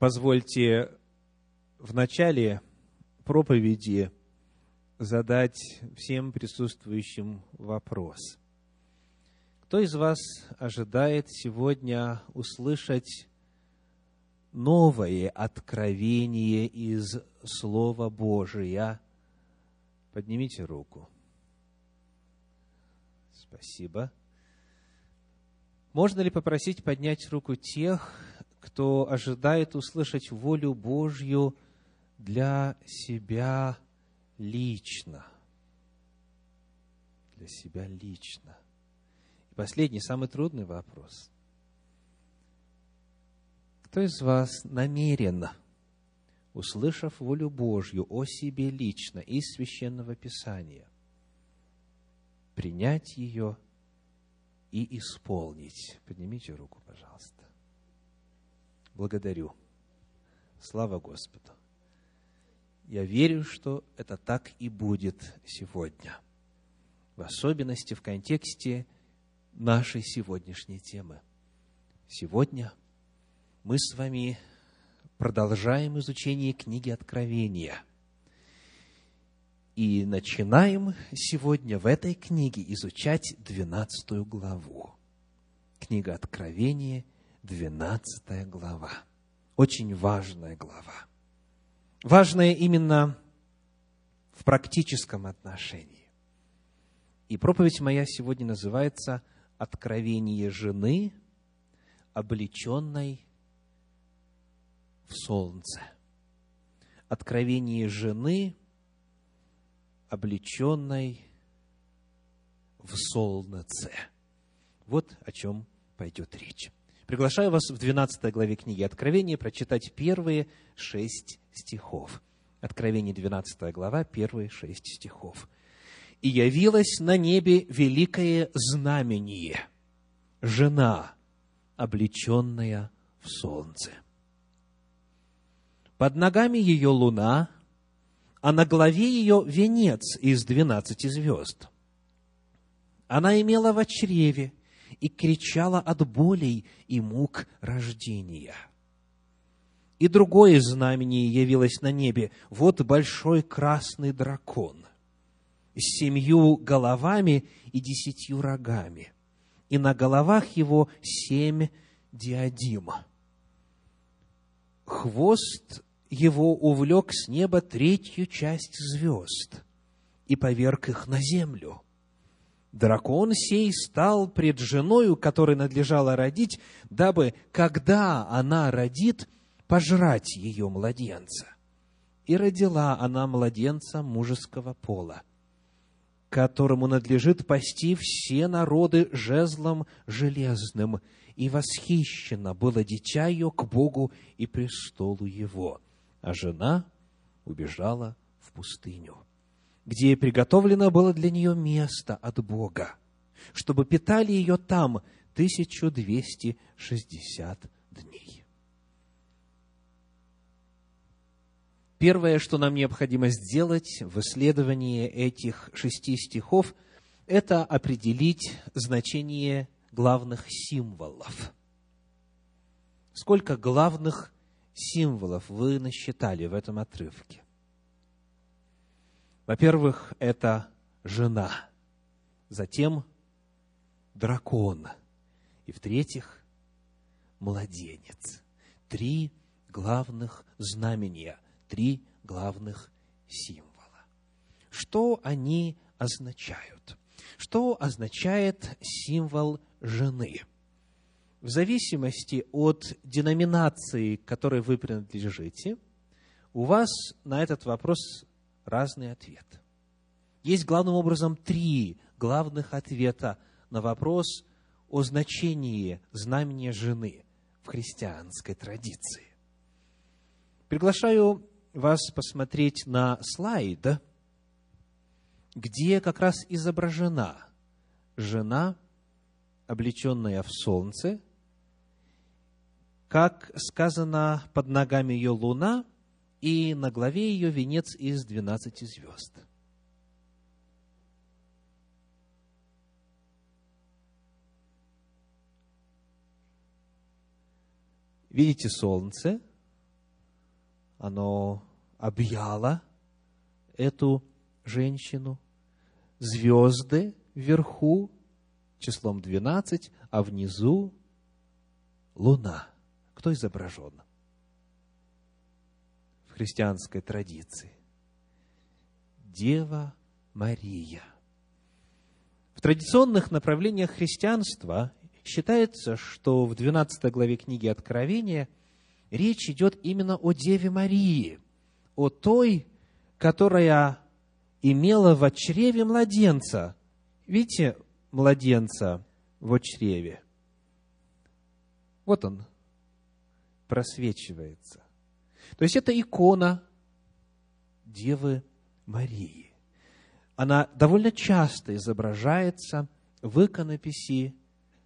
Позвольте в начале проповеди задать всем присутствующим вопрос. Кто из вас ожидает сегодня услышать новое откровение из Слова Божия? Поднимите руку. Спасибо. Можно ли попросить поднять руку тех, кто ожидает услышать волю Божью для себя лично. Для себя лично. И последний, самый трудный вопрос. Кто из вас намеренно, услышав волю Божью о себе лично из Священного Писания, принять ее и исполнить? Поднимите руку, пожалуйста. Благодарю. Слава Господу. Я верю, что это так и будет сегодня. В особенности в контексте нашей сегодняшней темы. Сегодня мы с вами продолжаем изучение книги Откровения. И начинаем сегодня в этой книге изучать 12 главу. Книга Откровения – 12 глава. Очень важная глава. Важная именно в практическом отношении. И проповедь моя сегодня называется «Откровение жены, облеченной в солнце». Откровение жены, облеченной в солнце. Вот о чем пойдет речь. Приглашаю вас в 12 главе книги Откровения прочитать первые шесть стихов. Откровение 12 глава, первые шесть стихов. «И явилось на небе великое знамение, жена, облеченная в солнце. Под ногами ее луна, а на голове ее венец из двенадцати звезд. Она имела в чреве и кричала от болей и мук рождения. И другое знамение явилось на небе. Вот большой красный дракон с семью головами и десятью рогами, и на головах его семь диадим. Хвост его увлек с неба третью часть звезд и поверг их на землю – Дракон сей стал пред женою, которой надлежало родить, дабы, когда она родит, пожрать ее младенца. И родила она младенца мужеского пола, которому надлежит пасти все народы жезлом железным, и восхищено было дитя ее к Богу и престолу его. А жена убежала в пустыню где приготовлено было для нее место от Бога, чтобы питали ее там 1260 дней. Первое, что нам необходимо сделать в исследовании этих шести стихов, это определить значение главных символов. Сколько главных символов вы насчитали в этом отрывке? Во-первых, это жена, затем дракон, и в-третьих, младенец. Три главных знамения, три главных символа. Что они означают? Что означает символ жены? В зависимости от деноминации, которой вы принадлежите, у вас на этот вопрос разный ответ. Есть главным образом три главных ответа на вопрос о значении знамения жены в христианской традиции. Приглашаю вас посмотреть на слайд, где как раз изображена жена, облеченная в солнце, как сказано под ногами ее луна, и на главе ее венец из двенадцати звезд. Видите солнце, оно объяло эту женщину. Звезды вверху числом 12, а внизу луна. Кто изображен? Христианской традиции. Дева Мария. В традиционных направлениях христианства считается, что в 12 главе книги Откровения речь идет именно о Деве Марии, о той, которая имела в чреве младенца. Видите младенца в чреве? Вот он просвечивается. То есть это икона Девы Марии. Она довольно часто изображается в иконописи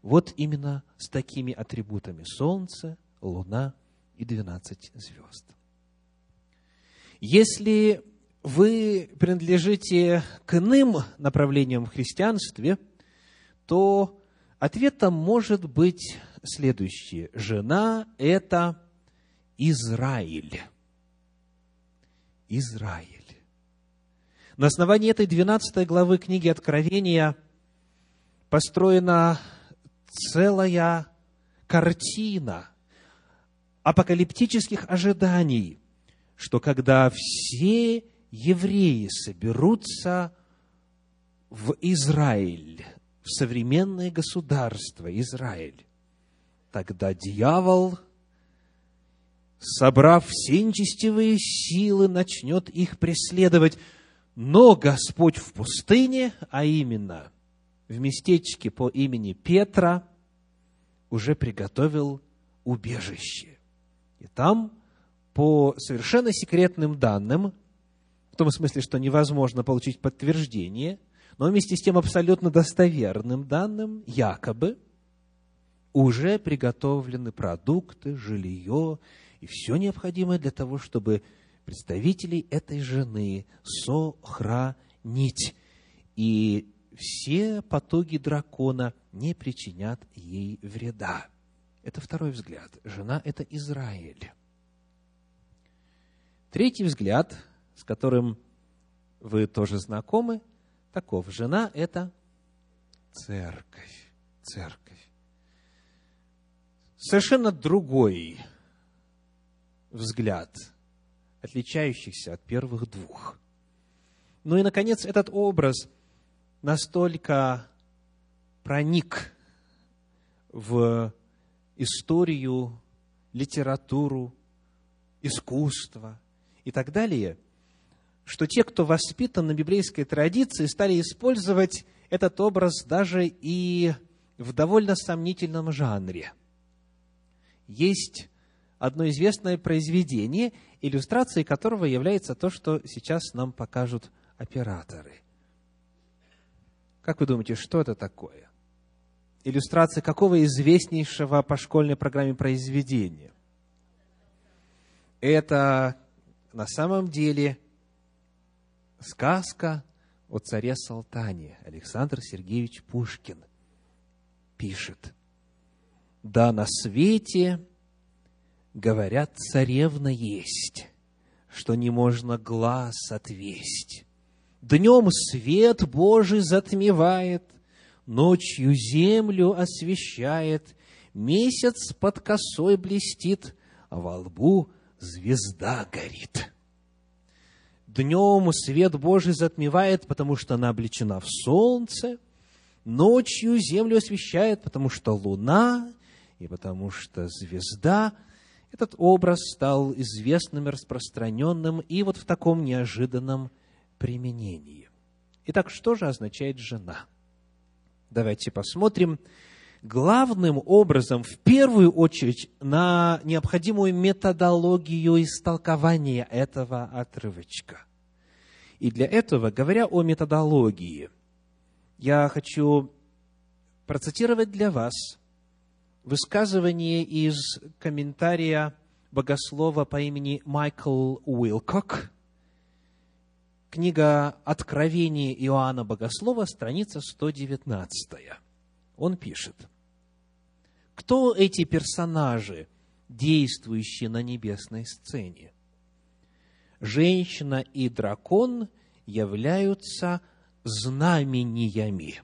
вот именно с такими атрибутами. Солнце, луна и двенадцать звезд. Если вы принадлежите к иным направлениям в христианстве, то ответом может быть следующее. Жена – это Израиль. Израиль. На основании этой 12 главы книги Откровения построена целая картина апокалиптических ожиданий, что когда все евреи соберутся в Израиль, в современное государство Израиль, тогда дьявол, собрав все нечестивые силы, начнет их преследовать – но Господь в пустыне, а именно в местечке по имени Петра, уже приготовил убежище. И там, по совершенно секретным данным, в том смысле, что невозможно получить подтверждение, но вместе с тем абсолютно достоверным данным, якобы, уже приготовлены продукты, жилье и все необходимое для того, чтобы представителей этой жены сохранить. И все потуги дракона не причинят ей вреда. Это второй взгляд. Жена – это Израиль. Третий взгляд, с которым вы тоже знакомы, таков. Жена – это церковь. Церковь. Совершенно другой взгляд – отличающихся от первых двух. Ну и, наконец, этот образ настолько проник в историю, литературу, искусство и так далее, что те, кто воспитан на библейской традиции, стали использовать этот образ даже и в довольно сомнительном жанре. Есть одно известное произведение, иллюстрацией которого является то, что сейчас нам покажут операторы. Как вы думаете, что это такое? Иллюстрация какого известнейшего по школьной программе произведения? Это на самом деле сказка о царе Салтане. Александр Сергеевич Пушкин пишет. «Да на свете Говорят, царевна есть, что не можно глаз отвесть. Днем свет Божий затмевает, ночью землю освещает, месяц под косой блестит, а во лбу звезда горит. Днем свет Божий затмевает, потому что она облечена в солнце, ночью землю освещает, потому что луна, и потому что звезда – этот образ стал известным и распространенным и вот в таком неожиданном применении. Итак, что же означает жена? Давайте посмотрим главным образом, в первую очередь, на необходимую методологию истолкования этого отрывочка. И для этого, говоря о методологии, я хочу процитировать для вас высказывание из комментария богослова по имени Майкл Уилкок, книга «Откровение Иоанна Богослова», страница 119. Он пишет, «Кто эти персонажи, действующие на небесной сцене? женщина и дракон являются знамениями.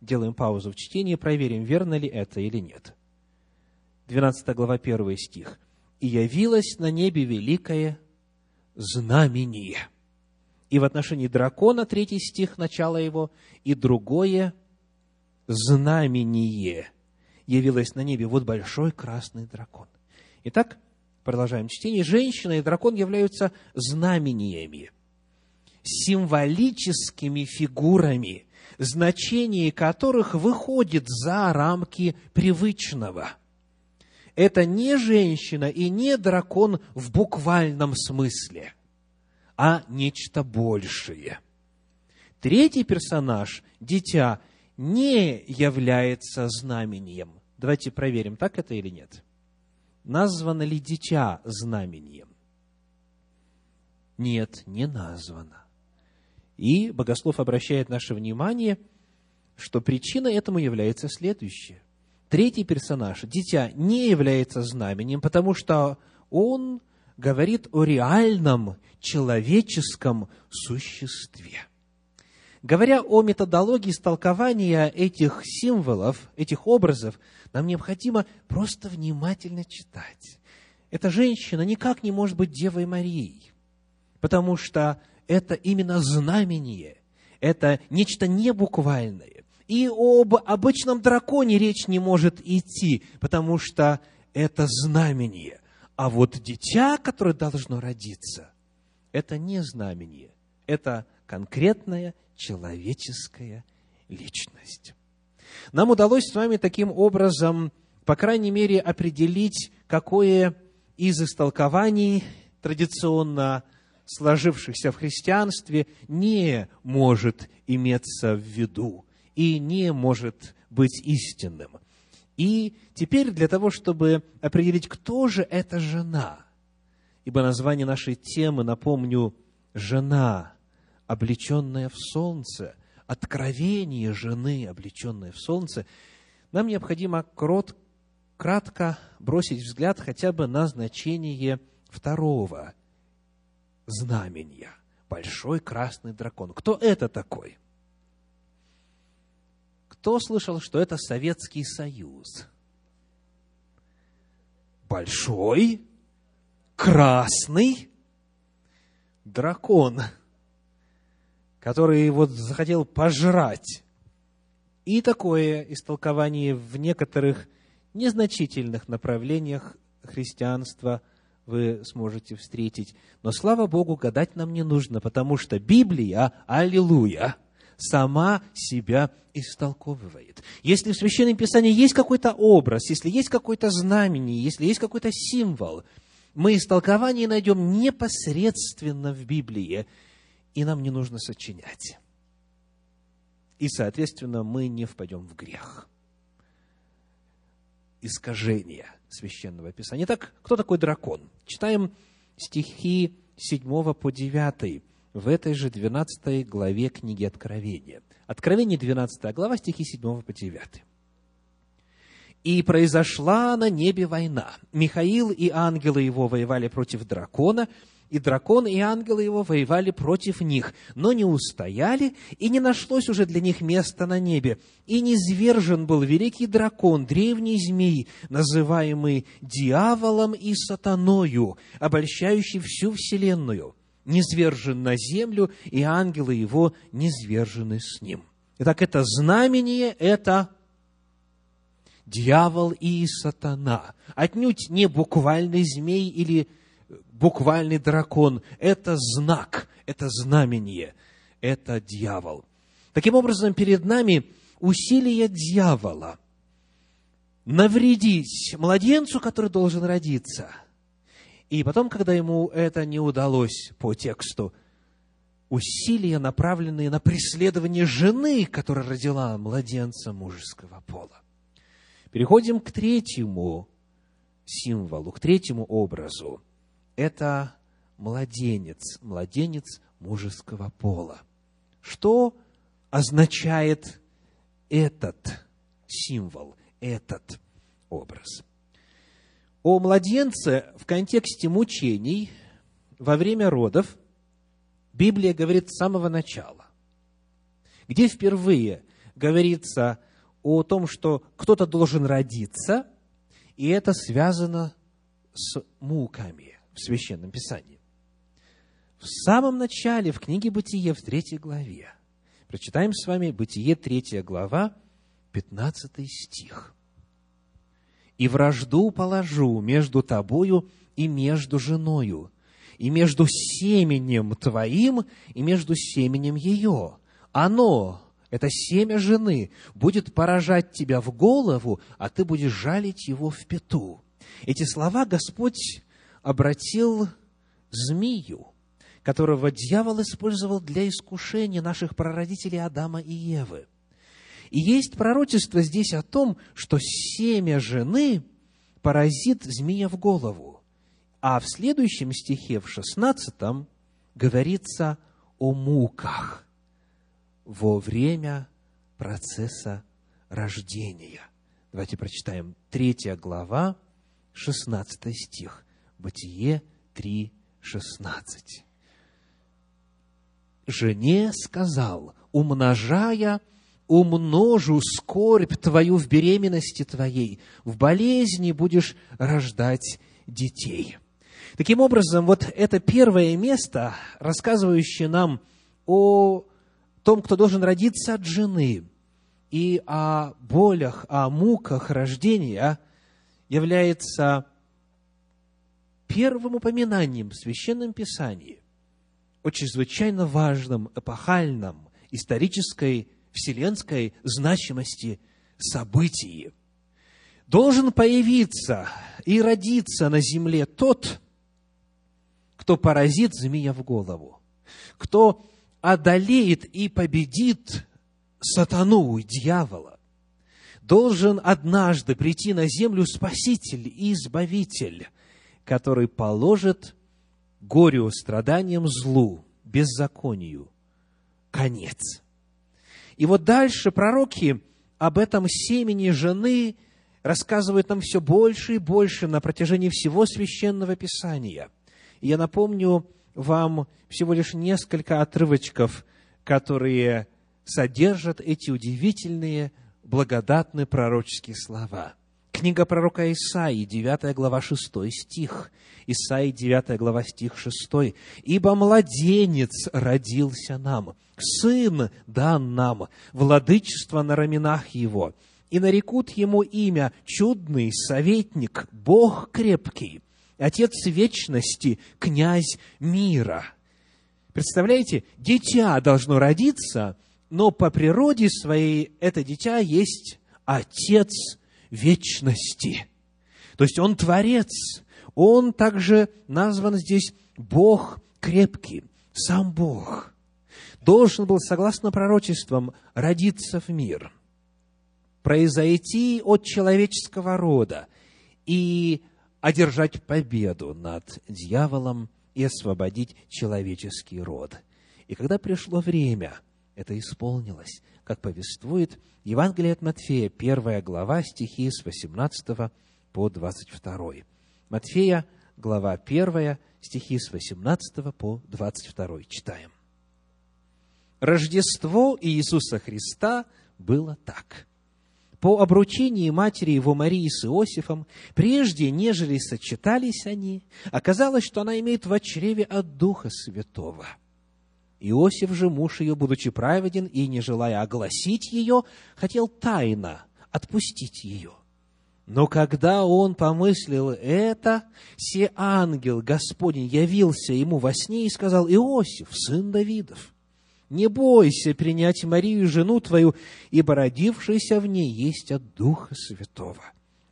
Делаем паузу в чтении, проверим, верно ли это или нет. 12 глава, 1 стих. «И явилось на небе великое знамение». И в отношении дракона, третий стих, начало его, и другое знамение явилось на небе. Вот большой красный дракон. Итак, продолжаем чтение. Женщина и дракон являются знамениями, символическими фигурами, значение которых выходит за рамки привычного – это не женщина и не дракон в буквальном смысле, а нечто большее. Третий персонаж, дитя, не является знамением. Давайте проверим, так это или нет. Названо ли дитя знамением? Нет, не названо. И богослов обращает наше внимание, что причина этому является следующая. Третий персонаж, дитя, не является знаменем, потому что он говорит о реальном человеческом существе. Говоря о методологии истолкования этих символов, этих образов, нам необходимо просто внимательно читать. Эта женщина никак не может быть Девой Марией, потому что это именно знамение, это нечто небуквальное. И об обычном драконе речь не может идти, потому что это знамение. А вот дитя, которое должно родиться, это не знамение, это конкретная человеческая личность. Нам удалось с вами таким образом, по крайней мере, определить, какое из истолкований традиционно сложившихся в христианстве не может иметься в виду и не может быть истинным. И теперь для того, чтобы определить, кто же эта жена, ибо название нашей темы, напомню, «Жена, облеченная в солнце», откровение жены, облеченной в солнце, нам необходимо крот, кратко бросить взгляд хотя бы на значение второго знамения. Большой красный дракон. Кто это такой? Кто слышал, что это Советский Союз? Большой, красный дракон, который вот захотел пожрать. И такое истолкование в некоторых незначительных направлениях христианства вы сможете встретить. Но, слава Богу, гадать нам не нужно, потому что Библия, аллилуйя, сама себя истолковывает. Если в Священном Писании есть какой-то образ, если есть какое-то знамение, если есть какой-то символ, мы истолкование найдем непосредственно в Библии, и нам не нужно сочинять. И, соответственно, мы не впадем в грех. Искажение Священного Писания. Итак, кто такой дракон? Читаем стихи 7 по 9 в этой же 12 главе книги Откровения. Откровение, 12 глава, стихи 7 по 9. «И произошла на небе война. Михаил и ангелы его воевали против дракона, и дракон и ангелы его воевали против них, но не устояли, и не нашлось уже для них места на небе. И низвержен был великий дракон, древний змей, называемый дьяволом и сатаною, обольщающий всю вселенную» низвержен на землю, и ангелы его низвержены с ним. Итак, это знамение, это дьявол и сатана. Отнюдь не буквальный змей или буквальный дракон. Это знак, это знамение, это дьявол. Таким образом, перед нами усилия дьявола навредить младенцу, который должен родиться – и потом, когда ему это не удалось по тексту, усилия, направленные на преследование жены, которая родила младенца мужеского пола. Переходим к третьему символу, к третьему образу. Это младенец, младенец мужеского пола. Что означает этот символ, этот образ? О младенце в контексте мучений во время родов Библия говорит с самого начала, где впервые говорится о том, что кто-то должен родиться, и это связано с муками в Священном Писании. В самом начале, в книге «Бытие», в третьей главе, прочитаем с вами «Бытие», третья глава, 15 стих. «И вражду положу между тобою и между женою, и между семенем твоим, и между семенем ее. Оно, это семя жены, будет поражать тебя в голову, а ты будешь жалить его в пету. Эти слова Господь обратил змею, которого дьявол использовал для искушения наших прародителей Адама и Евы. И есть пророчество здесь о том, что семя жены поразит змея в голову. А в следующем стихе, в шестнадцатом, говорится о муках во время процесса рождения. Давайте прочитаем третья глава, 16 стих. Бытие 3, 16. «Жене сказал, умножая, умножу скорбь твою в беременности твоей, в болезни будешь рождать детей». Таким образом, вот это первое место, рассказывающее нам о том, кто должен родиться от жены, и о болях, о муках рождения, является первым упоминанием в Священном Писании о чрезвычайно важном, эпохальном, исторической, вселенской значимости событии. Должен появиться и родиться на земле тот, кто поразит змея в голову, кто одолеет и победит сатану и дьявола. Должен однажды прийти на землю Спаситель и Избавитель, который положит горю, страданиям, злу, беззаконию конец. И вот дальше пророки об этом семени жены рассказывают нам все больше и больше на протяжении всего священного писания – я напомню вам всего лишь несколько отрывочков, которые содержат эти удивительные, благодатные пророческие слова. Книга пророка Исаии, 9 глава, 6 стих. Исаии, 9 глава, стих 6. «Ибо младенец родился нам, сын дан нам, владычество на раменах его, и нарекут ему имя чудный советник, Бог крепкий, Отец вечности, князь мира. Представляете, дитя должно родиться, но по природе своей это дитя есть Отец вечности. То есть Он Творец. Он также назван здесь Бог крепкий, сам Бог. Должен был, согласно пророчествам, родиться в мир, произойти от человеческого рода и одержать победу над дьяволом и освободить человеческий род. И когда пришло время, это исполнилось, как повествует Евангелие от Матфея, первая глава, стихи с 18 по 22. Матфея, глава 1, стихи с 18 по 22. Читаем. Рождество Иисуса Христа было так – по обручении матери его Марии с Иосифом, прежде нежели сочетались они, оказалось, что она имеет в чреве от Духа Святого. Иосиф же, муж ее, будучи праведен и не желая огласить ее, хотел тайно отпустить ее. Но когда он помыслил это, се ангел Господень явился ему во сне и сказал, Иосиф, сын Давидов, не бойся принять Марию, жену твою, ибо родившийся в ней есть от Духа Святого.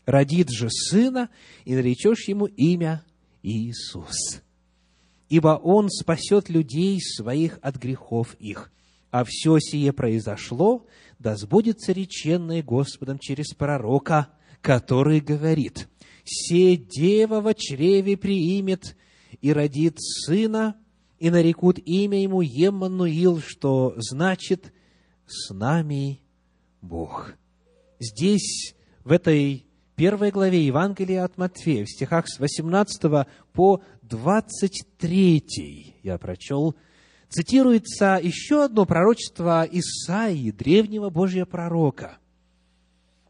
Родит же сына, и наречешь ему имя Иисус. Ибо он спасет людей своих от грехов их. А все сие произошло, да сбудется реченное Господом через пророка, который говорит, «Се дева во чреве приимет и родит сына, и нарекут имя ему Еммануил, что значит «с нами Бог». Здесь, в этой первой главе Евангелия от Матфея, в стихах с 18 по 23, я прочел, цитируется еще одно пророчество Исаии, древнего Божьего пророка,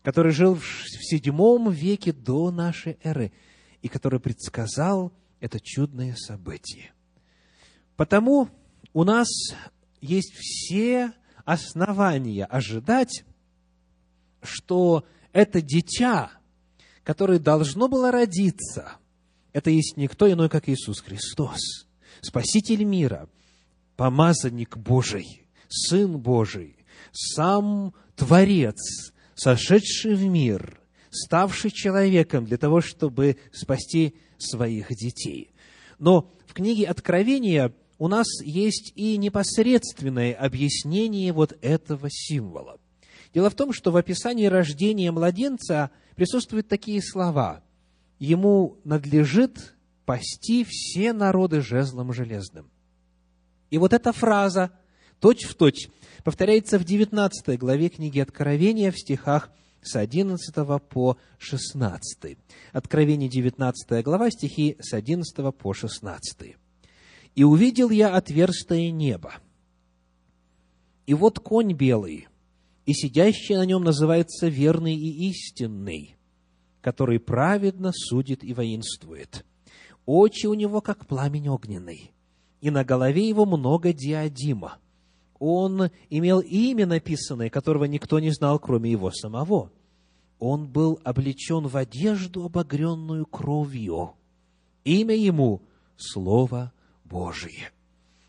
который жил в седьмом веке до нашей эры и который предсказал это чудное событие. Потому у нас есть все основания ожидать, что это дитя, которое должно было родиться, это есть никто иной, как Иисус Христос, Спаситель мира, помазанник Божий, Сын Божий, сам Творец, сошедший в мир, ставший человеком для того, чтобы спасти своих детей. Но в книге Откровения у нас есть и непосредственное объяснение вот этого символа. Дело в том, что в описании рождения младенца присутствуют такие слова. Ему надлежит пасти все народы жезлом железным. И вот эта фраза точь-в-точь повторяется в 19 главе книги Откровения в стихах с 11 по 16. Откровение 19 глава, стихи с 11 по 16. «И увидел я отверстое небо, и вот конь белый, и сидящий на нем называется верный и истинный, который праведно судит и воинствует. Очи у него, как пламень огненный, и на голове его много диадима. Он имел имя написанное, которого никто не знал, кроме его самого. Он был облечен в одежду, обогренную кровью. Имя ему — Слово Божие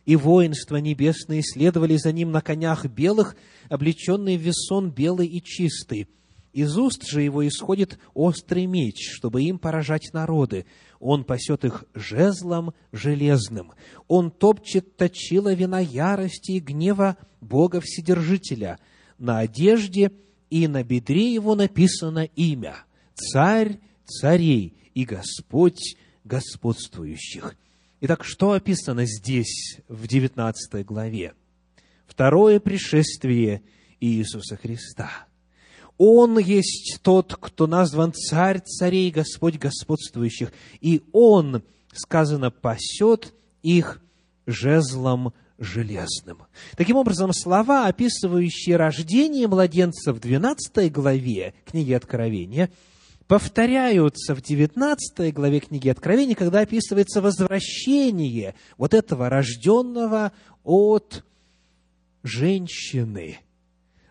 и воинства небесные следовали за ним на конях белых, облеченные в весон белый и чистый. Из уст же его исходит острый меч, чтобы им поражать народы. Он пасет их жезлом железным. Он топчет точила вина ярости и гнева Бога Вседержителя. На одежде и на бедре его написано имя – Царь царей и Господь господствующих. Итак, что описано здесь, в 19 главе? Второе пришествие Иисуса Христа. Он есть тот, кто назван царь царей, Господь господствующих, и Он, сказано, пасет их жезлом железным. Таким образом, слова, описывающие рождение младенца в 12 главе книги Откровения – повторяются в 19 главе книги Откровения, когда описывается возвращение вот этого рожденного от женщины,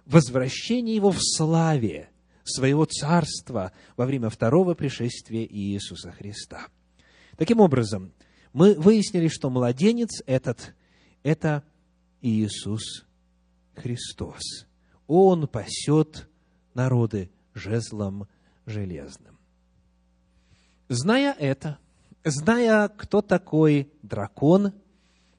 возвращение его в славе своего царства во время второго пришествия Иисуса Христа. Таким образом, мы выяснили, что младенец этот – это Иисус Христос. Он пасет народы жезлом железным. Зная это, зная, кто такой дракон,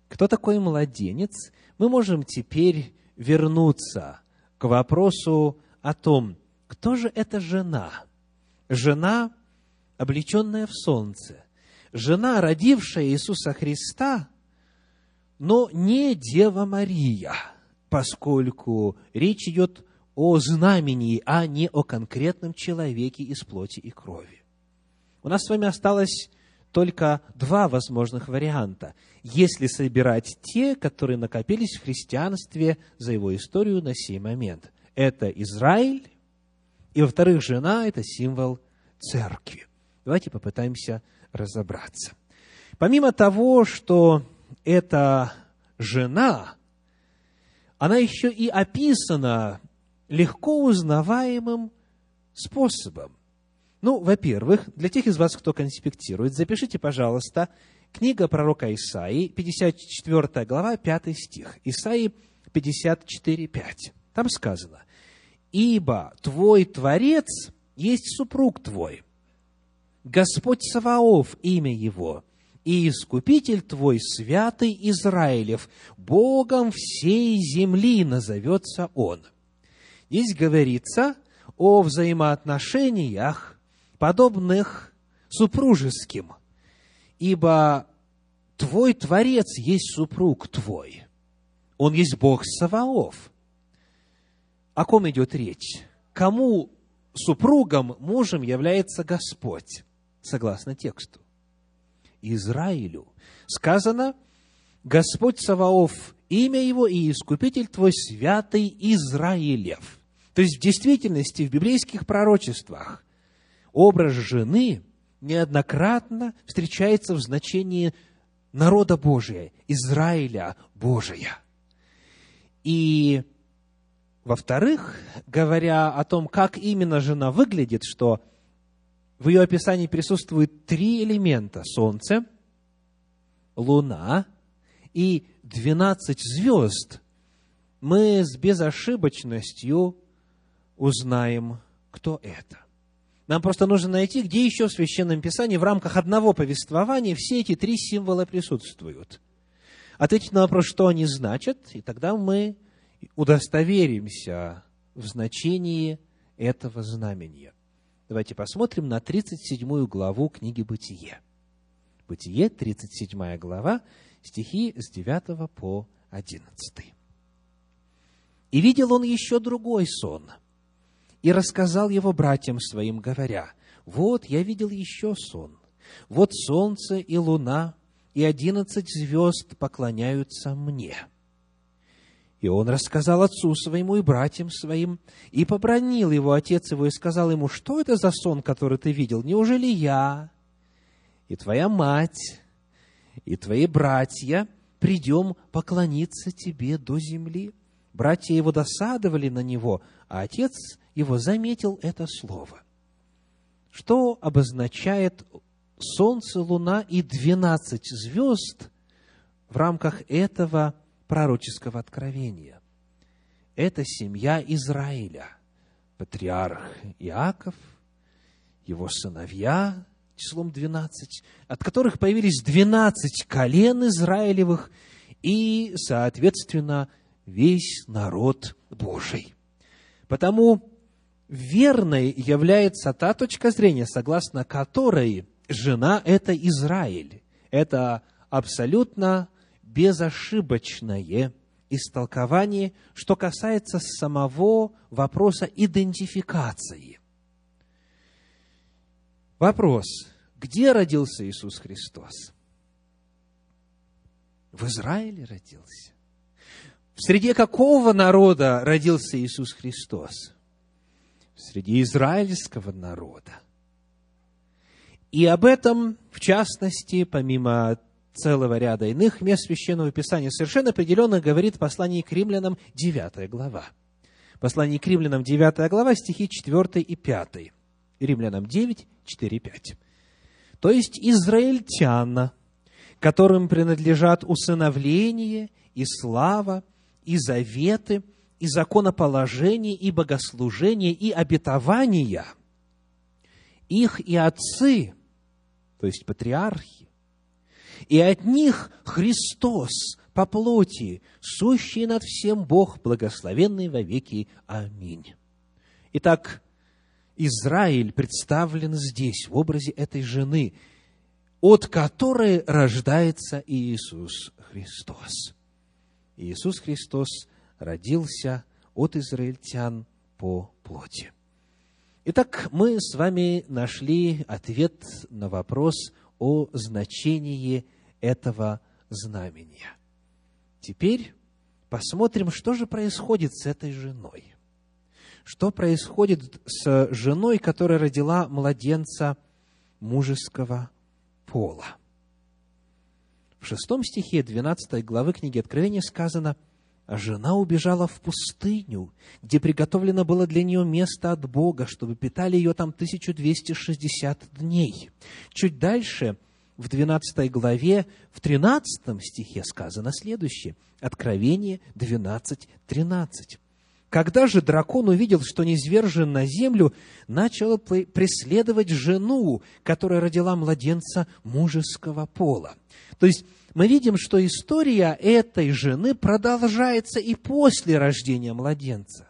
кто такой младенец, мы можем теперь вернуться к вопросу о том, кто же эта жена? Жена, облеченная в солнце. Жена, родившая Иисуса Христа, но не Дева Мария, поскольку речь идет о знамении, а не о конкретном человеке из плоти и крови. У нас с вами осталось только два возможных варианта, если собирать те, которые накопились в христианстве за его историю на сей момент. Это Израиль, и, во-вторых, жена – это символ церкви. Давайте попытаемся разобраться. Помимо того, что это жена, она еще и описана легко узнаваемым способом. Ну, во-первых, для тех из вас, кто конспектирует, запишите, пожалуйста, книга пророка Исаии, 54 глава, 5 стих. Исаии 54, 5. Там сказано, «Ибо твой Творец есть супруг твой, Господь Саваоф имя его, и Искупитель твой, святый Израилев, Богом всей земли назовется Он». Здесь говорится о взаимоотношениях, подобных супружеским. Ибо твой Творец есть супруг твой. Он есть Бог Саваоф. О ком идет речь? Кому супругом, мужем является Господь, согласно тексту. Израилю сказано, Господь Саваоф, имя его и искупитель твой святый Израилев. То есть в действительности в библейских пророчествах образ жены неоднократно встречается в значении народа Божия, Израиля Божия. И, во-вторых, говоря о том, как именно жена выглядит, что в ее описании присутствуют три элемента – солнце, луна и двенадцать звезд, мы с безошибочностью узнаем, кто это. Нам просто нужно найти, где еще в Священном Писании в рамках одного повествования все эти три символа присутствуют. Ответить на вопрос, что они значат, и тогда мы удостоверимся в значении этого знамения. Давайте посмотрим на 37 главу книги «Бытие». Бытие, 37 глава, стихи с 9 по 11. «И видел он еще другой сон – и рассказал его братьям своим, говоря, «Вот я видел еще сон. Вот солнце и луна и одиннадцать звезд поклоняются мне». И он рассказал отцу своему и братьям своим, и побронил его отец его, и сказал ему, что это за сон, который ты видел? Неужели я и твоя мать и твои братья придем поклониться тебе до земли? Братья его досадовали на него, а отец его заметил это слово. Что обозначает солнце, луна и двенадцать звезд в рамках этого пророческого откровения? Это семья Израиля, патриарх Иаков, его сыновья, числом двенадцать, от которых появились двенадцать колен Израилевых и, соответственно, весь народ Божий. Потому верной является та точка зрения, согласно которой жена – это Израиль. Это абсолютно безошибочное истолкование, что касается самого вопроса идентификации. Вопрос, где родился Иисус Христос? В Израиле родился. В среде какого народа родился Иисус Христос? В среде израильского народа. И об этом, в частности, помимо целого ряда иных мест Священного Писания, совершенно определенно говорит послание к римлянам 9 глава. Послание к римлянам 9 глава, стихи 4 и 5. Римлянам 9, 4, 5. То есть израильтян, которым принадлежат усыновление и слава, и заветы, и законоположения, и богослужения, и обетования, их и отцы, то есть патриархи, и от них Христос по плоти, сущий над всем Бог, благословенный во веки. Аминь. Итак, Израиль представлен здесь в образе этой жены, от которой рождается Иисус Христос. Иисус Христос родился от израильтян по плоти. Итак, мы с вами нашли ответ на вопрос о значении этого знамения. Теперь посмотрим, что же происходит с этой женой. Что происходит с женой, которая родила младенца мужеского пола. В шестом стихе 12 главы книги Откровения сказано, «А жена убежала в пустыню, где приготовлено было для нее место от Бога, чтобы питали ее там 1260 дней». Чуть дальше, в 12 главе, в 13 стихе сказано следующее. Откровение 12, 13. Когда же дракон увидел, что низвержен на землю, начал преследовать жену, которая родила младенца мужеского пола. То есть мы видим, что история этой жены продолжается и после рождения младенца.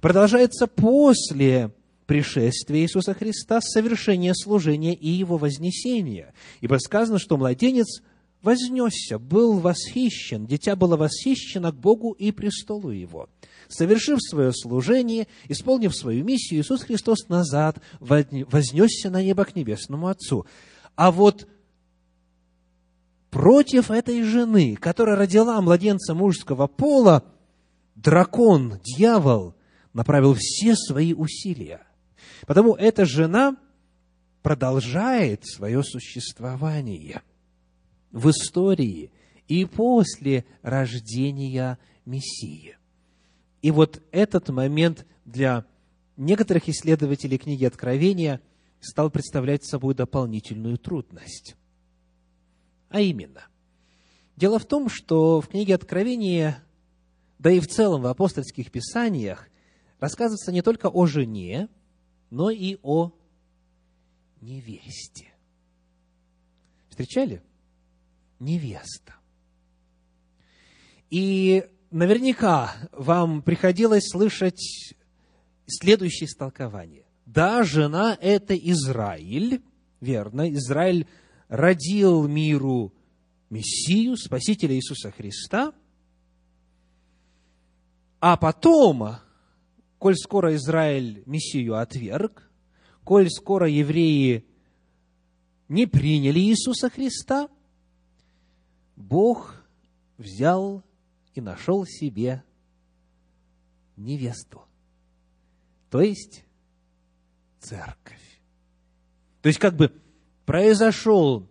Продолжается после пришествия Иисуса Христа, совершения служения и его вознесения. Ибо сказано, что младенец вознесся, был восхищен, дитя было восхищено к Богу и престолу Его. Совершив свое служение, исполнив свою миссию, Иисус Христос назад вознесся на небо к Небесному Отцу. А вот против этой жены, которая родила младенца мужского пола, дракон, дьявол, направил все свои усилия. Потому эта жена продолжает свое существование в истории и после рождения Мессии. И вот этот момент для некоторых исследователей книги Откровения стал представлять собой дополнительную трудность. А именно, дело в том, что в книге Откровения, да и в целом в апостольских писаниях, рассказывается не только о жене, но и о невесте. Встречали? Невеста. И наверняка вам приходилось слышать следующее истолкование. Да, жена – это Израиль, верно, Израиль родил миру Мессию, Спасителя Иисуса Христа, а потом, коль скоро Израиль Мессию отверг, коль скоро евреи не приняли Иисуса Христа, Бог взял и нашел себе невесту, то есть церковь. То есть, как бы произошел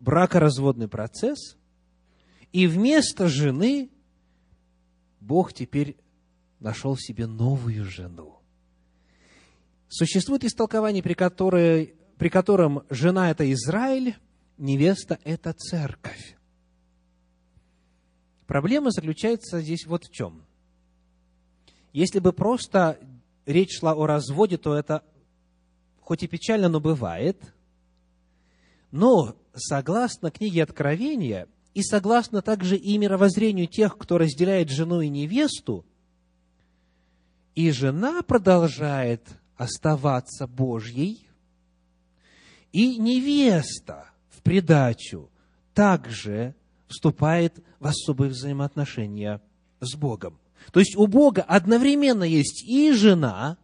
бракоразводный процесс, и вместо жены Бог теперь нашел себе новую жену. Существует истолкование, при, которой, при котором жена – это Израиль, невеста – это церковь. Проблема заключается здесь вот в чем. Если бы просто речь шла о разводе, то это хоть и печально, но бывает. Но согласно книге Откровения и согласно также и мировоззрению тех, кто разделяет жену и невесту, и жена продолжает оставаться Божьей, и невеста в придачу также вступает в особые взаимоотношения с Богом. То есть у Бога одновременно есть и жена,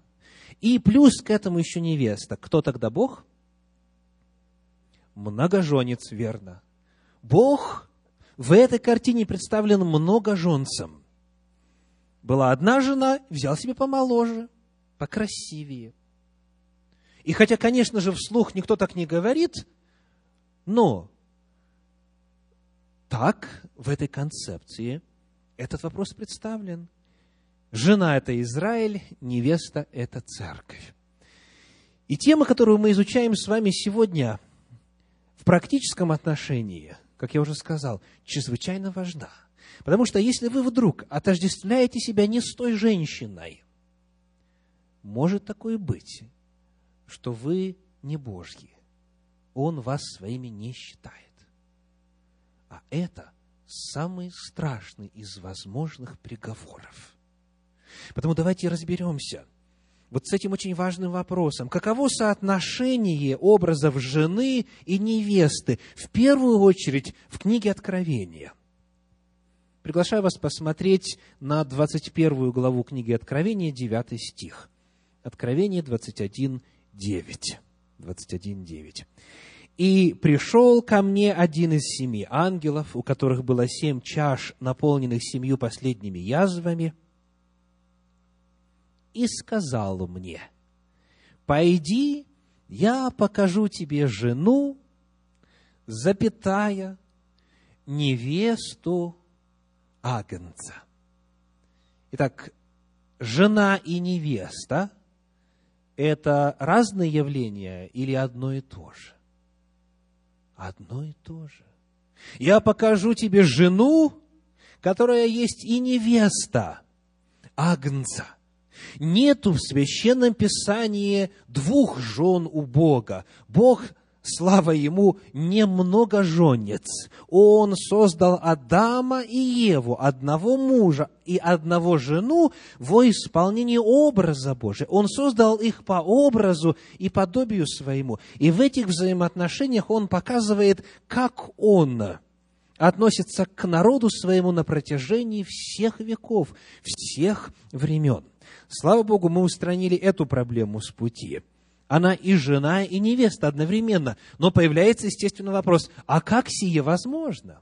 и плюс к этому еще невеста. Кто тогда Бог? Многоженец, верно. Бог в этой картине представлен многоженцем. Была одна жена, взял себе помоложе, покрасивее. И хотя, конечно же, вслух никто так не говорит, но так в этой концепции этот вопрос представлен – Жена – это Израиль, невеста – это церковь. И тема, которую мы изучаем с вами сегодня, в практическом отношении, как я уже сказал, чрезвычайно важна. Потому что если вы вдруг отождествляете себя не с той женщиной, может такое быть, что вы не Божьи. Он вас своими не считает. А это самый страшный из возможных приговоров – Поэтому давайте разберемся вот с этим очень важным вопросом. Каково соотношение образов жены и невесты, в первую очередь, в книге Откровения? Приглашаю вас посмотреть на 21 главу книги Откровения, 9 стих. Откровение 21, 9. 21, 9. «И пришел ко мне один из семи ангелов, у которых было семь чаш, наполненных семью последними язвами, и сказал мне, «Пойди, я покажу тебе жену, запятая, невесту Агнца». Итак, жена и невеста – это разные явления или одно и то же? Одно и то же. Я покажу тебе жену, которая есть и невеста Агнца – Нету в Священном Писании двух жен у Бога. Бог слава ему, немногоженец. Он создал Адама и Еву, одного мужа и одного жену во исполнении образа Божия. Он создал их по образу и подобию своему. И в этих взаимоотношениях он показывает, как он относится к народу своему на протяжении всех веков, всех времен. Слава Богу, мы устранили эту проблему с пути – она и жена, и невеста одновременно. Но появляется, естественно, вопрос, а как сие возможно?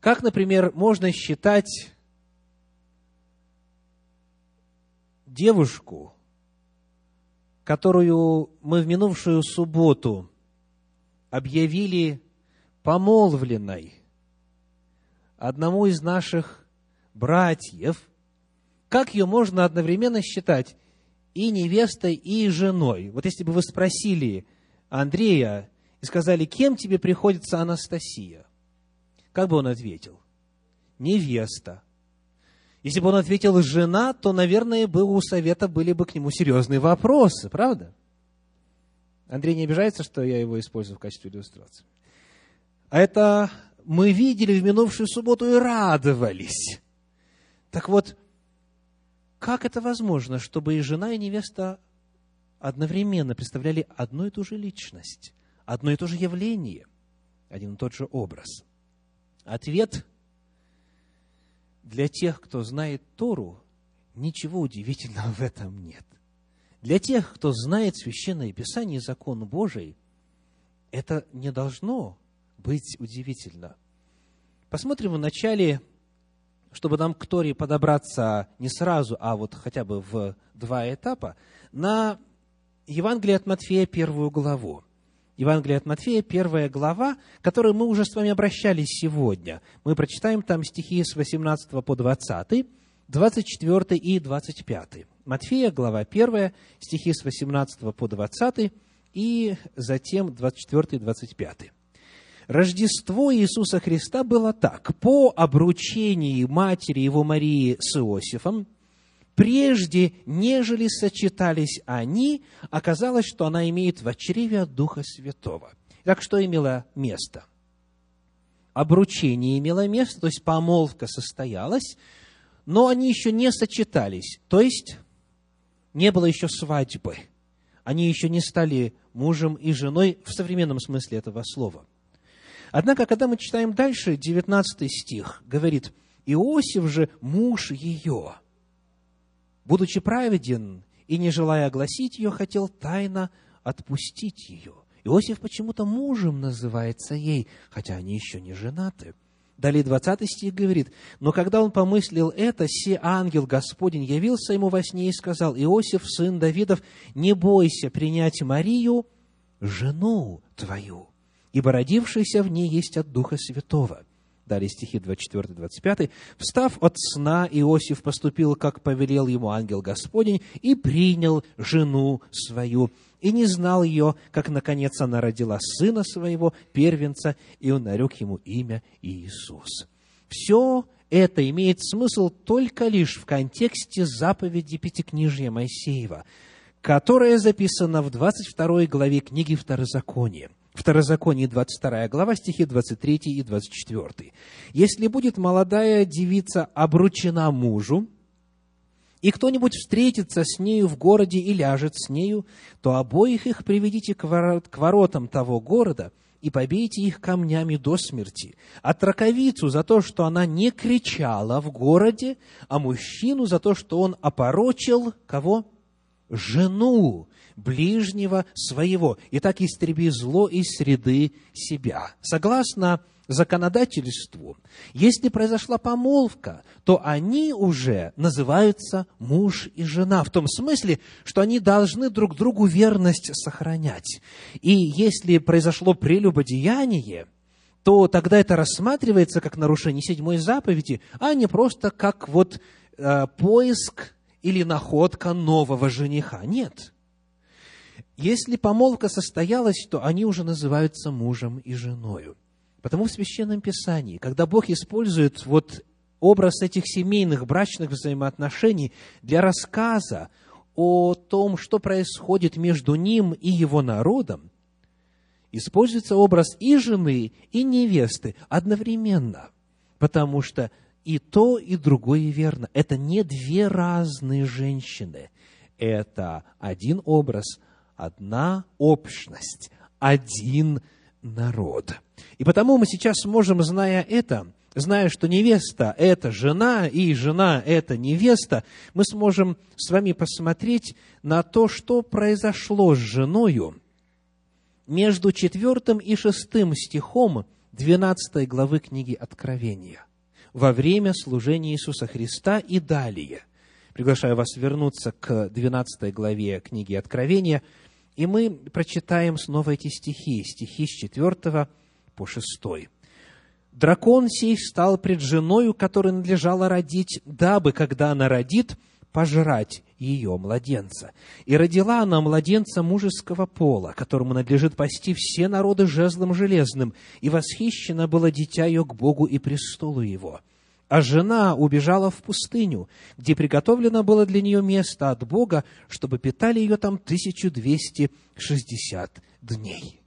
Как, например, можно считать девушку, которую мы в минувшую субботу объявили помолвленной одному из наших братьев, как ее можно одновременно считать и невестой, и женой. Вот если бы вы спросили Андрея и сказали, кем тебе приходится Анастасия, как бы он ответил? Невеста. Если бы он ответил жена, то, наверное, бы у совета были бы к нему серьезные вопросы, правда? Андрей не обижается, что я его использую в качестве иллюстрации. А это мы видели в минувшую субботу и радовались. Так вот, как это возможно, чтобы и жена, и невеста одновременно представляли одну и ту же личность, одно и то же явление, один и тот же образ? Ответ для тех, кто знает Тору, ничего удивительного в этом нет. Для тех, кто знает Священное Писание и закон Божий, это не должно быть удивительно. Посмотрим в начале чтобы нам к Торе подобраться не сразу, а вот хотя бы в два этапа, на Евангелие от Матфея, первую главу. Евангелие от Матфея, первая глава, к которой мы уже с вами обращались сегодня. Мы прочитаем там стихи с 18 по 20, 24 и 25. Матфея, глава 1, стихи с 18 по 20 и затем 24 и 25. Рождество Иисуса Христа было так. По обручении матери его Марии с Иосифом, прежде, нежели сочетались они, оказалось, что она имеет в чреве от Духа Святого. Так что имело место? Обручение имело место, то есть помолвка состоялась, но они еще не сочетались, то есть не было еще свадьбы. Они еще не стали мужем и женой в современном смысле этого слова – Однако, когда мы читаем дальше, 19 стих говорит, «Иосиф же муж ее, будучи праведен и не желая огласить ее, хотел тайно отпустить ее». Иосиф почему-то мужем называется ей, хотя они еще не женаты. Далее 20 стих говорит, «Но когда он помыслил это, се ангел Господень явился ему во сне и сказал, Иосиф, сын Давидов, не бойся принять Марию, жену твою, ибо родившийся в ней есть от Духа Святого». Далее стихи 24-25. «Встав от сна, Иосиф поступил, как повелел ему ангел Господень, и принял жену свою, и не знал ее, как, наконец, она родила сына своего, первенца, и он нарек ему имя Иисус». Все это имеет смысл только лишь в контексте заповеди Пятикнижья Моисеева, которая записана в 22 главе книги Второзакония. Второзаконие, 22 глава, стихи 23 и 24. «Если будет молодая девица обручена мужу, и кто-нибудь встретится с нею в городе и ляжет с нею, то обоих их приведите к, ворот, к воротам того города и побейте их камнями до смерти, а траковицу за то, что она не кричала в городе, а мужчину за то, что он опорочил кого? Жену ближнего своего, и так истреби зло из среды себя. Согласно законодательству, если произошла помолвка, то они уже называются муж и жена, в том смысле, что они должны друг другу верность сохранять. И если произошло прелюбодеяние, то тогда это рассматривается как нарушение седьмой заповеди, а не просто как вот э, поиск или находка нового жениха. Нет. Если помолвка состоялась, то они уже называются мужем и женою. Потому в Священном Писании, когда Бог использует вот образ этих семейных брачных взаимоотношений для рассказа о том, что происходит между ним и его народом, используется образ и жены, и невесты одновременно, потому что и то, и другое верно. Это не две разные женщины. Это один образ, одна общность, один народ. И потому мы сейчас можем, зная это, зная, что невеста – это жена, и жена – это невеста, мы сможем с вами посмотреть на то, что произошло с женою между четвертым и шестым стихом 12 главы книги Откровения во время служения Иисуса Христа и далее. Приглашаю вас вернуться к 12 главе книги Откровения, и мы прочитаем снова эти стихи, стихи с 4 по 6. Дракон сей стал пред женою, которой надлежало родить, дабы, когда она родит, пожрать ее младенца. И родила она младенца мужеского пола, которому надлежит пасти все народы жезлом железным, и восхищено было дитя ее к Богу и престолу его. А жена убежала в пустыню, где приготовлено было для нее место от Бога, чтобы питали ее там 1260 дней.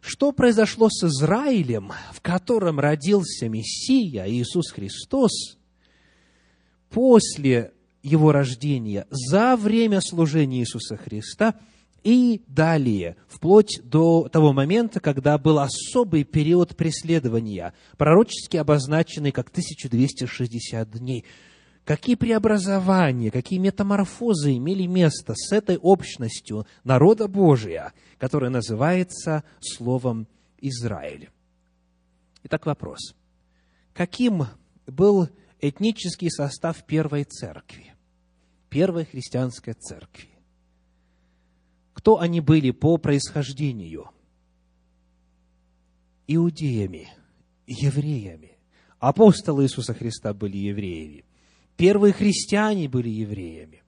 Что произошло с Израилем, в котором родился Мессия Иисус Христос, после его рождения, за время служения Иисуса Христа и далее, вплоть до того момента, когда был особый период преследования, пророчески обозначенный как 1260 дней – какие преобразования, какие метаморфозы имели место с этой общностью народа Божия, которая называется словом Израиль. Итак, вопрос. Каким был этнический состав первой церкви, первой христианской церкви? Кто они были по происхождению? Иудеями, евреями. Апостолы Иисуса Христа были евреями. Первые христиане были евреями.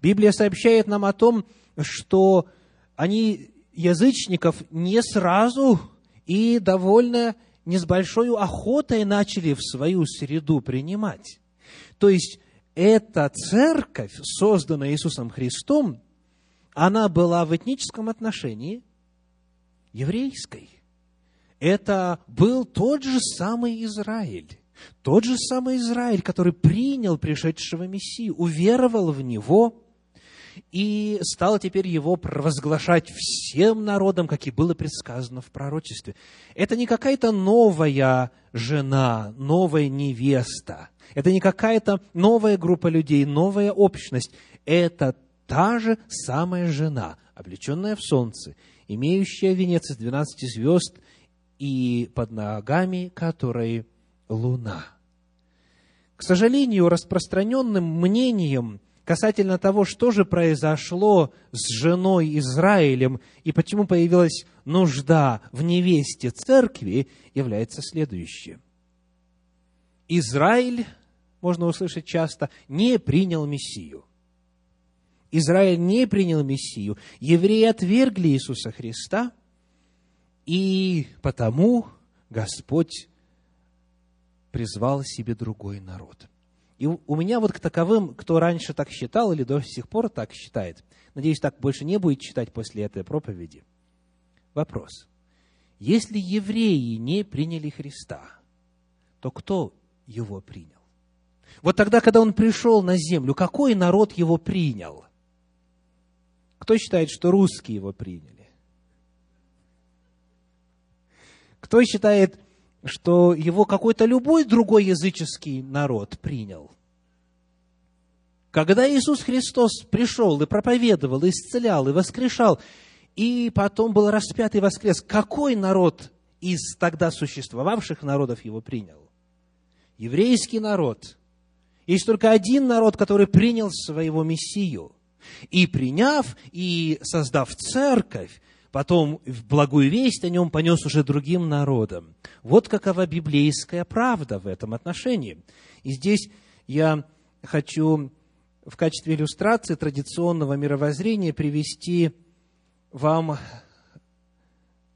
Библия сообщает нам о том, что они язычников не сразу и довольно не с большой охотой начали в свою среду принимать. То есть, эта церковь, созданная Иисусом Христом, она была в этническом отношении еврейской. Это был тот же самый Израиль. Тот же самый Израиль, который принял пришедшего Мессию, уверовал в Него и стал теперь его провозглашать всем народам, как и было предсказано в пророчестве. Это не какая-то новая жена, новая невеста. Это не какая-то новая группа людей, новая общность. Это та же самая жена, облеченная в солнце, имеющая венец из двенадцати звезд и под ногами которой луна. К сожалению, распространенным мнением касательно того, что же произошло с женой Израилем и почему появилась нужда в невесте церкви, является следующее. Израиль, можно услышать часто, не принял Мессию. Израиль не принял Мессию. Евреи отвергли Иисуса Христа, и потому Господь призвал себе другой народ. И у меня вот к таковым, кто раньше так считал или до сих пор так считает, надеюсь, так больше не будет читать после этой проповеди, вопрос. Если евреи не приняли Христа, то кто его принял? Вот тогда, когда он пришел на землю, какой народ его принял? Кто считает, что русские его приняли? Кто считает, что его какой-то любой другой языческий народ принял. Когда Иисус Христос пришел и проповедовал, и исцелял, и воскрешал, и потом был распят и воскрес, какой народ из тогда существовавших народов его принял? Еврейский народ. Есть только один народ, который принял своего Мессию. И приняв, и создав церковь, потом благую весть о нем понес уже другим народам. Вот какова библейская правда в этом отношении. И здесь я хочу в качестве иллюстрации традиционного мировоззрения привести вам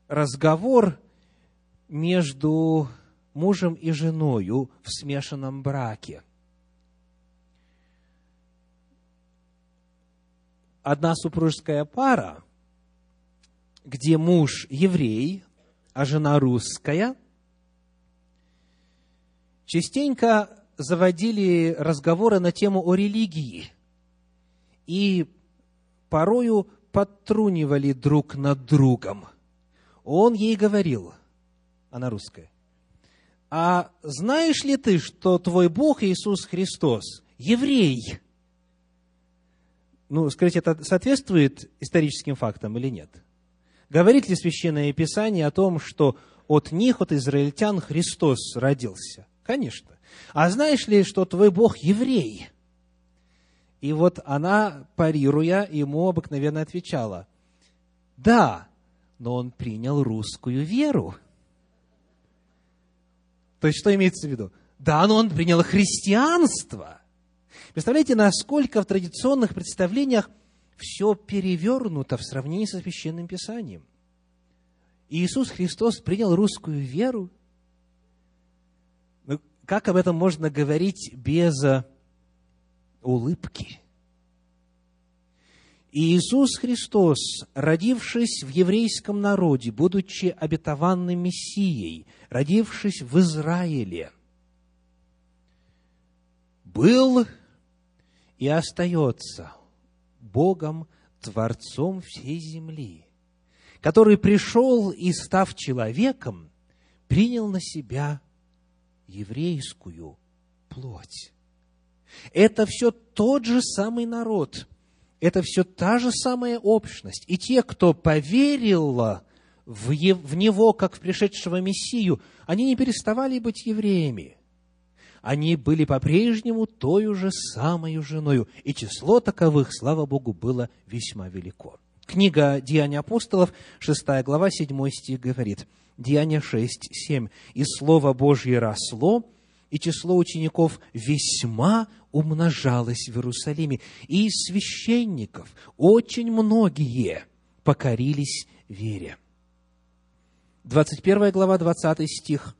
разговор между мужем и женою в смешанном браке. Одна супружеская пара, где муж еврей, а жена русская, частенько заводили разговоры на тему о религии и порою подтрунивали друг над другом. Он ей говорил, она русская, а знаешь ли ты, что твой Бог Иисус Христос еврей? Ну, скажите, это соответствует историческим фактам или нет? Говорит ли Священное Писание о том, что от них, от израильтян, Христос родился? Конечно. А знаешь ли, что твой Бог еврей? И вот она, парируя, ему обыкновенно отвечала, да, но он принял русскую веру. То есть, что имеется в виду? Да, но он принял христианство. Представляете, насколько в традиционных представлениях все перевернуто в сравнении со Священным Писанием. Иисус Христос принял русскую веру. Ну, как об этом можно говорить без э, улыбки? Иисус Христос, родившись в еврейском народе, будучи обетованным Мессией, родившись в Израиле, был и остается Богом, Творцом всей земли, который пришел и, став человеком, принял на себя еврейскую плоть. Это все тот же самый народ, это все та же самая общность. И те, кто поверил в, Него, как в пришедшего Мессию, они не переставали быть евреями. Они были по-прежнему той же самой женою, и число таковых, слава Богу, было весьма велико. Книга «Деяния апостолов», 6 глава, 7 стих говорит, Деяния 6, 7. «И Слово Божье росло, и число учеников весьма умножалось в Иерусалиме, и из священников очень многие покорились вере». 21 глава, 20 стих.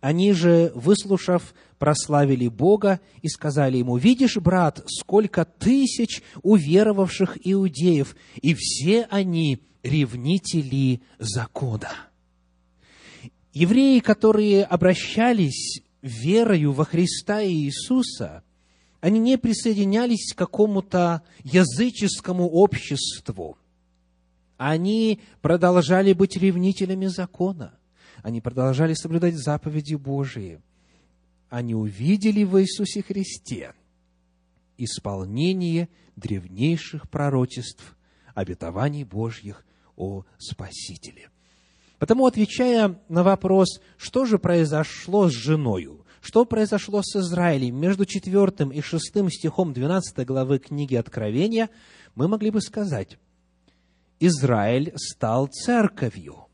Они же, выслушав, прославили Бога и сказали ему, «Видишь, брат, сколько тысяч уверовавших иудеев, и все они ревнители закона». Евреи, которые обращались верою во Христа Иисуса, они не присоединялись к какому-то языческому обществу. Они продолжали быть ревнителями закона. Они продолжали соблюдать заповеди Божии. Они увидели в Иисусе Христе исполнение древнейших пророчеств, обетований Божьих о Спасителе. Потому, отвечая на вопрос, что же произошло с женою, что произошло с Израилем между четвертым и шестым стихом 12 главы книги Откровения, мы могли бы сказать, Израиль стал церковью,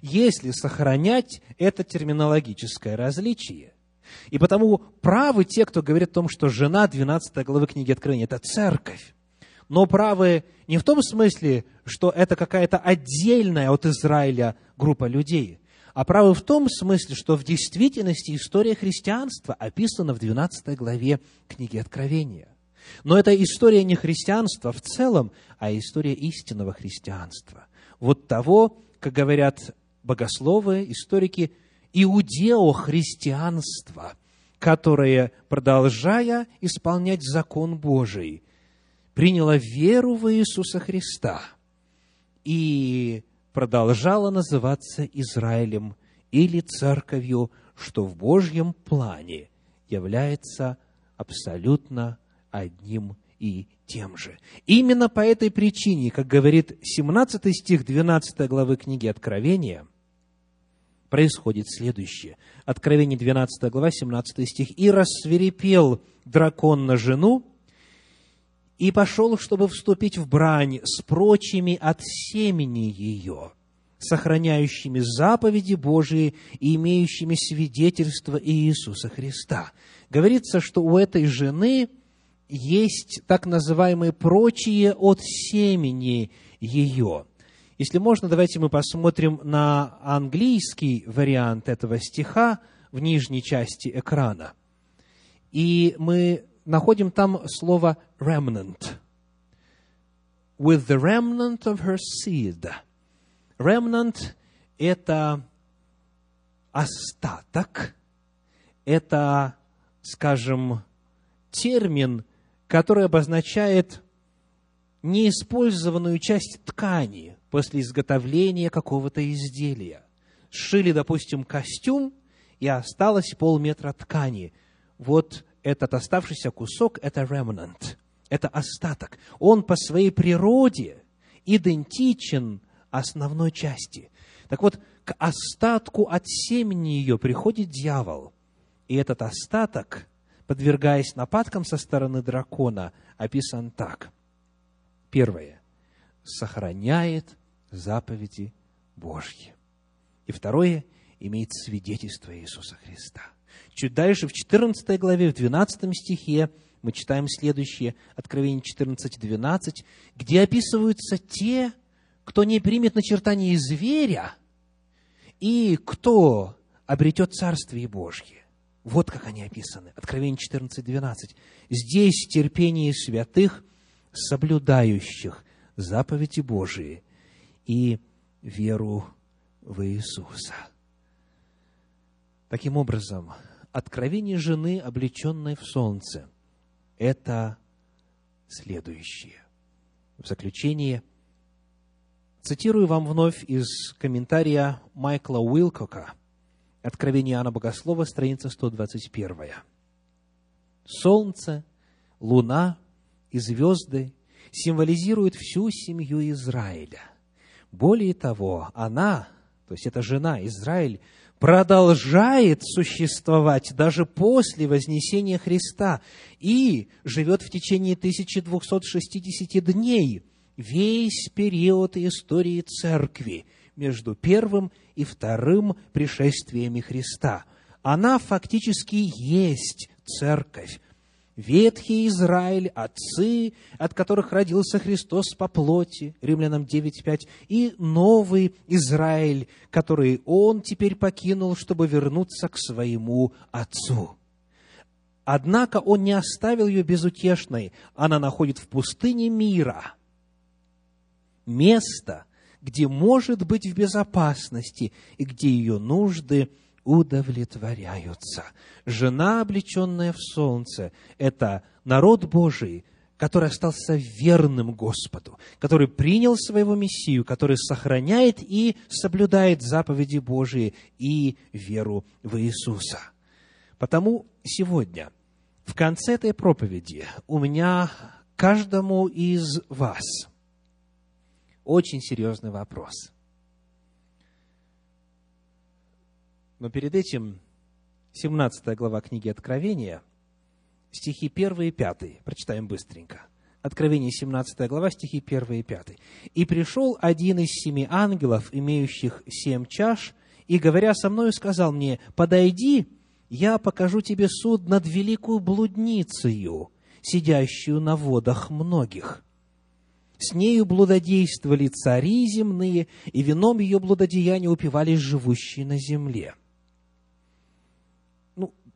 если сохранять это терминологическое различие. И потому правы те, кто говорит о том, что жена 12 главы книги Откровения – это церковь но правы не в том смысле, что это какая-то отдельная от Израиля группа людей, а правы в том смысле, что в действительности история христианства описана в 12 главе книги Откровения. Но это история не христианства в целом, а история истинного христианства. Вот того, как говорят богословы, историки, иудео-христианства, которое, продолжая исполнять закон Божий, приняла веру в Иисуса Христа и продолжала называться Израилем или церковью, что в Божьем плане является абсолютно одним и тем же. Именно по этой причине, как говорит 17 стих 12 главы книги Откровения, происходит следующее. Откровение 12 глава, 17 стих. «И рассверепел дракон на жену, и пошел, чтобы вступить в брань с прочими от семени ее, сохраняющими заповеди Божии и имеющими свидетельство Иисуса Христа. Говорится, что у этой жены есть так называемые прочие от семени ее. Если можно, давайте мы посмотрим на английский вариант этого стиха в нижней части экрана. И мы находим там слово remnant. with the remnant of her seed. Remnant – это остаток, это, скажем, термин, который обозначает неиспользованную часть ткани после изготовления какого-то изделия. Сшили, допустим, костюм, и осталось полметра ткани. Вот этот оставшийся кусок – это remnant, это остаток. Он по своей природе идентичен основной части. Так вот, к остатку от семени ее приходит дьявол. И этот остаток, подвергаясь нападкам со стороны дракона, описан так. Первое. Сохраняет заповеди Божьи. И второе. Имеет свидетельство Иисуса Христа. Чуть дальше, в 14 главе, в 12 стихе, мы читаем следующее, Откровение 14, 12, где описываются те, кто не примет начертание зверя, и кто обретет Царствие Божье. Вот как они описаны. Откровение 14, 12. Здесь терпение святых, соблюдающих заповеди Божии и веру в Иисуса. Таким образом, откровение жены, облеченной в солнце, это следующее. В заключение цитирую вам вновь из комментария Майкла Уилкока «Откровение Иоанна Богослова», страница 121. Солнце, луна и звезды символизируют всю семью Израиля. Более того, она, то есть эта жена, Израиль, продолжает существовать даже после вознесения Христа и живет в течение 1260 дней, весь период истории Церкви между первым и вторым пришествиями Христа. Она фактически есть Церковь, Ветхий Израиль, отцы, от которых родился Христос по плоти, Римлянам 9.5, и новый Израиль, который Он теперь покинул, чтобы вернуться к своему Отцу. Однако Он не оставил ее безутешной, она находит в пустыне мира место, где может быть в безопасности и где ее нужды – удовлетворяются. Жена, облеченная в солнце, это народ Божий, который остался верным Господу, который принял своего Мессию, который сохраняет и соблюдает заповеди Божии и веру в Иисуса. Потому сегодня, в конце этой проповеди, у меня каждому из вас очень серьезный вопрос – Но перед этим 17 глава книги Откровения, стихи 1 и 5. Прочитаем быстренько. Откровение, 17 глава, стихи 1 и 5. «И пришел один из семи ангелов, имеющих семь чаш, и, говоря со мною, сказал мне, «Подойди, я покажу тебе суд над великую блудницею, сидящую на водах многих». С нею блудодействовали цари земные, и вином ее блудодеяния упивались живущие на земле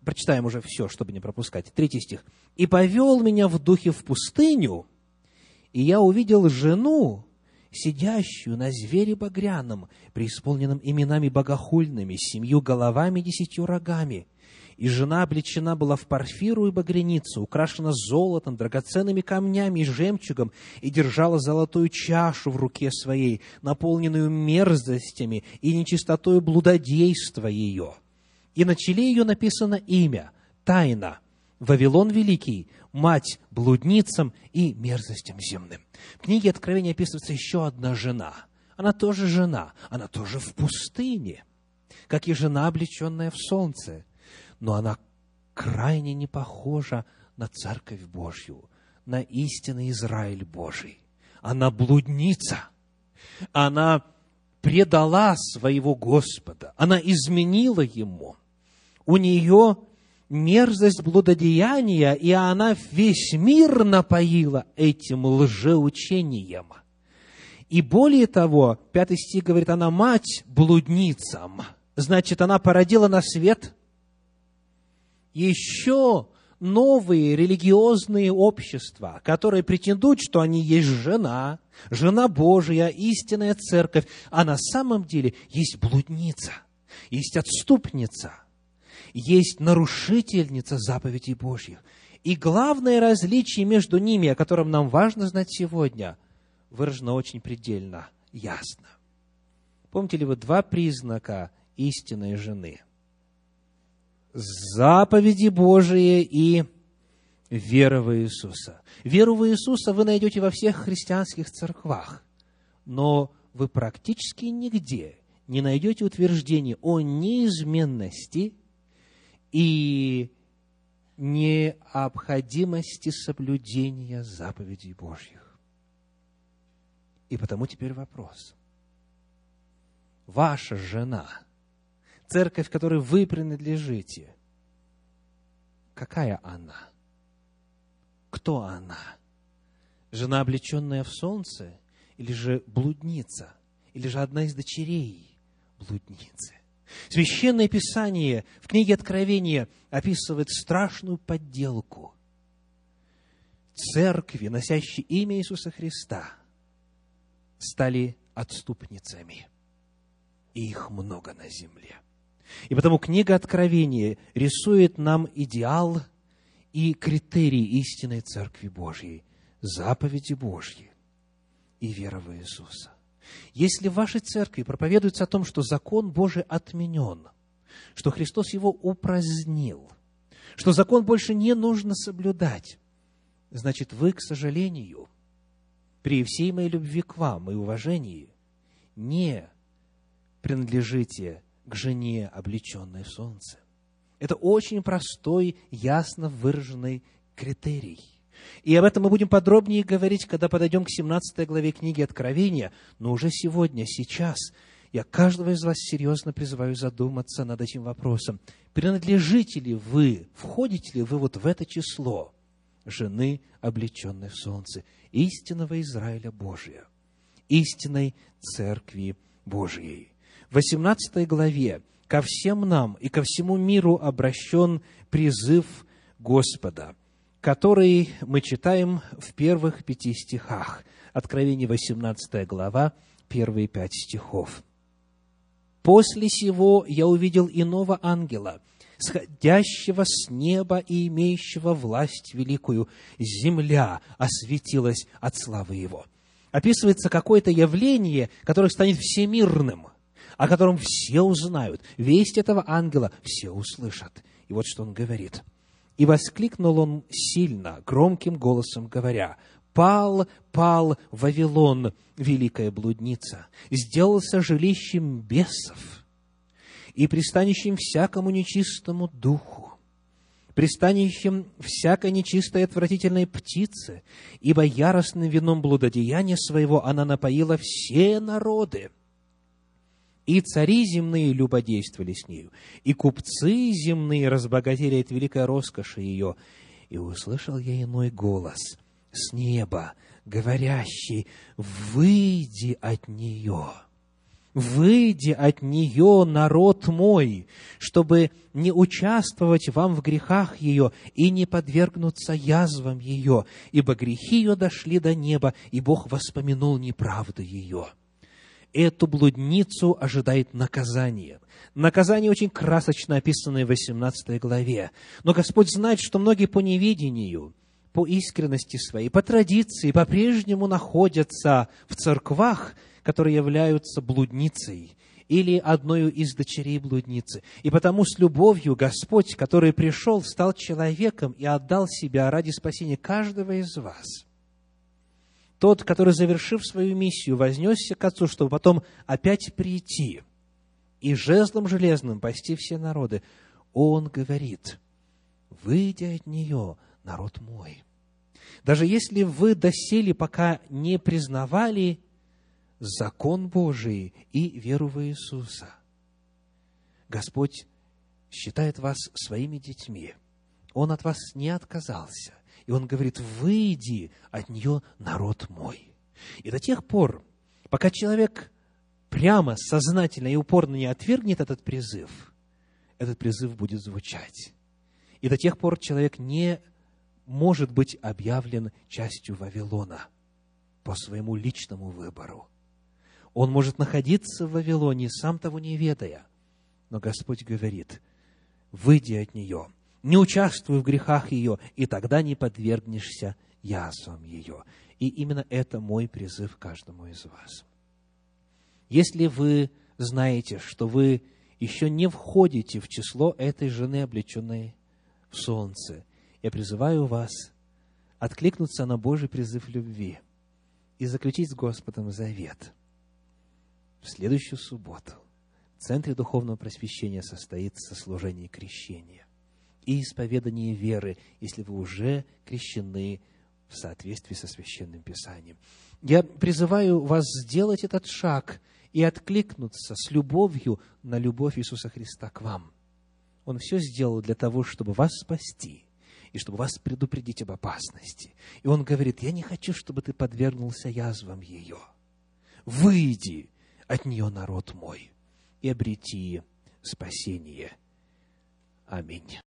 прочитаем уже все, чтобы не пропускать. Третий стих. «И повел меня в духе в пустыню, и я увидел жену, сидящую на звере багряном, преисполненном именами богохульными, семью головами десятью рогами. И жена облечена была в парфиру и багряницу, украшена золотом, драгоценными камнями и жемчугом, и держала золотую чашу в руке своей, наполненную мерзостями и нечистотою блудодейства ее» и на челе ее написано имя, тайна, Вавилон Великий, мать блудницам и мерзостям земным. В книге Откровения описывается еще одна жена. Она тоже жена, она тоже в пустыне, как и жена, облеченная в солнце. Но она крайне не похожа на Церковь Божью, на истинный Израиль Божий. Она блудница. Она предала своего Господа. Она изменила Ему у нее мерзость блудодеяния, и она весь мир напоила этим лжеучением. И более того, пятый стих говорит, она мать блудницам. Значит, она породила на свет еще новые религиозные общества, которые претендуют, что они есть жена, жена Божия, истинная церковь, а на самом деле есть блудница, есть отступница, есть нарушительница заповедей Божьих. И главное различие между ними, о котором нам важно знать сегодня, выражено очень предельно ясно. Помните ли вы два признака истинной жены? Заповеди Божии и вера в Иисуса. Веру в Иисуса вы найдете во всех христианских церквах, но вы практически нигде не найдете утверждений о неизменности и необходимости соблюдения заповедей Божьих. И потому теперь вопрос. Ваша жена, церковь, которой вы принадлежите, какая она? Кто она? Жена, облеченная в солнце, или же блудница, или же одна из дочерей блудницы? Священное Писание в книге Откровения описывает страшную подделку. Церкви, носящие имя Иисуса Христа, стали отступницами. И их много на земле. И потому книга Откровения рисует нам идеал и критерии истинной Церкви Божьей, заповеди Божьи и вера в Иисуса. Если в вашей церкви проповедуется о том, что закон Божий отменен, что Христос его упразднил, что закон больше не нужно соблюдать, значит, вы, к сожалению, при всей моей любви к вам и уважении, не принадлежите к жене, облеченной в солнце. Это очень простой, ясно выраженный критерий. И об этом мы будем подробнее говорить, когда подойдем к 17 главе книги Откровения. Но уже сегодня, сейчас, я каждого из вас серьезно призываю задуматься над этим вопросом. Принадлежите ли вы, входите ли вы вот в это число жены, облеченной в солнце, истинного Израиля Божия, истинной Церкви Божьей? В 18 главе ко всем нам и ко всему миру обращен призыв Господа – который мы читаем в первых пяти стихах. Откровение 18 глава, первые пять стихов. «После сего я увидел иного ангела, сходящего с неба и имеющего власть великую. Земля осветилась от славы его». Описывается какое-то явление, которое станет всемирным, о котором все узнают. Весть этого ангела все услышат. И вот что он говорит – и воскликнул он сильно, громким голосом говоря, «Пал, пал Вавилон, великая блудница, сделался жилищем бесов и пристанищем всякому нечистому духу, пристанищем всякой нечистой отвратительной птицы, ибо яростным вином блудодеяния своего она напоила все народы» и цари земные любодействовали с нею, и купцы земные разбогатели от великой роскоши ее. И услышал я иной голос с неба, говорящий, «Выйди от нее». Выйди от нее, народ мой, чтобы не участвовать вам в грехах ее и не подвергнуться язвам ее, ибо грехи ее дошли до неба, и Бог воспомянул неправду ее эту блудницу ожидает наказание. Наказание очень красочно описанное в 18 главе. Но Господь знает, что многие по неведению, по искренности своей, по традиции по-прежнему находятся в церквах, которые являются блудницей или одной из дочерей блудницы. И потому с любовью Господь, который пришел, стал человеком и отдал себя ради спасения каждого из вас – тот, который, завершив свою миссию, вознесся к Отцу, чтобы потом опять прийти и жезлом железным пасти все народы, он говорит, выйдя от нее, народ мой. Даже если вы доселе пока не признавали закон Божий и веру в Иисуса, Господь считает вас своими детьми. Он от вас не отказался. И он говорит, выйди от нее, народ мой. И до тех пор, пока человек прямо, сознательно и упорно не отвергнет этот призыв, этот призыв будет звучать. И до тех пор человек не может быть объявлен частью Вавилона по своему личному выбору. Он может находиться в Вавилоне, сам того не ведая. Но Господь говорит, выйди от нее, не участвуй в грехах ее, и тогда не подвергнешься язвам ее. И именно это мой призыв каждому из вас. Если вы знаете, что вы еще не входите в число этой жены, облеченной в солнце, я призываю вас откликнуться на Божий призыв любви и заключить с Господом завет. В следующую субботу в Центре Духовного Просвещения состоится служение крещения и исповедание веры, если вы уже крещены в соответствии со Священным Писанием. Я призываю вас сделать этот шаг и откликнуться с любовью на любовь Иисуса Христа к вам. Он все сделал для того, чтобы вас спасти и чтобы вас предупредить об опасности. И Он говорит, я не хочу, чтобы ты подвергнулся язвам ее. Выйди от нее, народ мой, и обрети спасение. Аминь.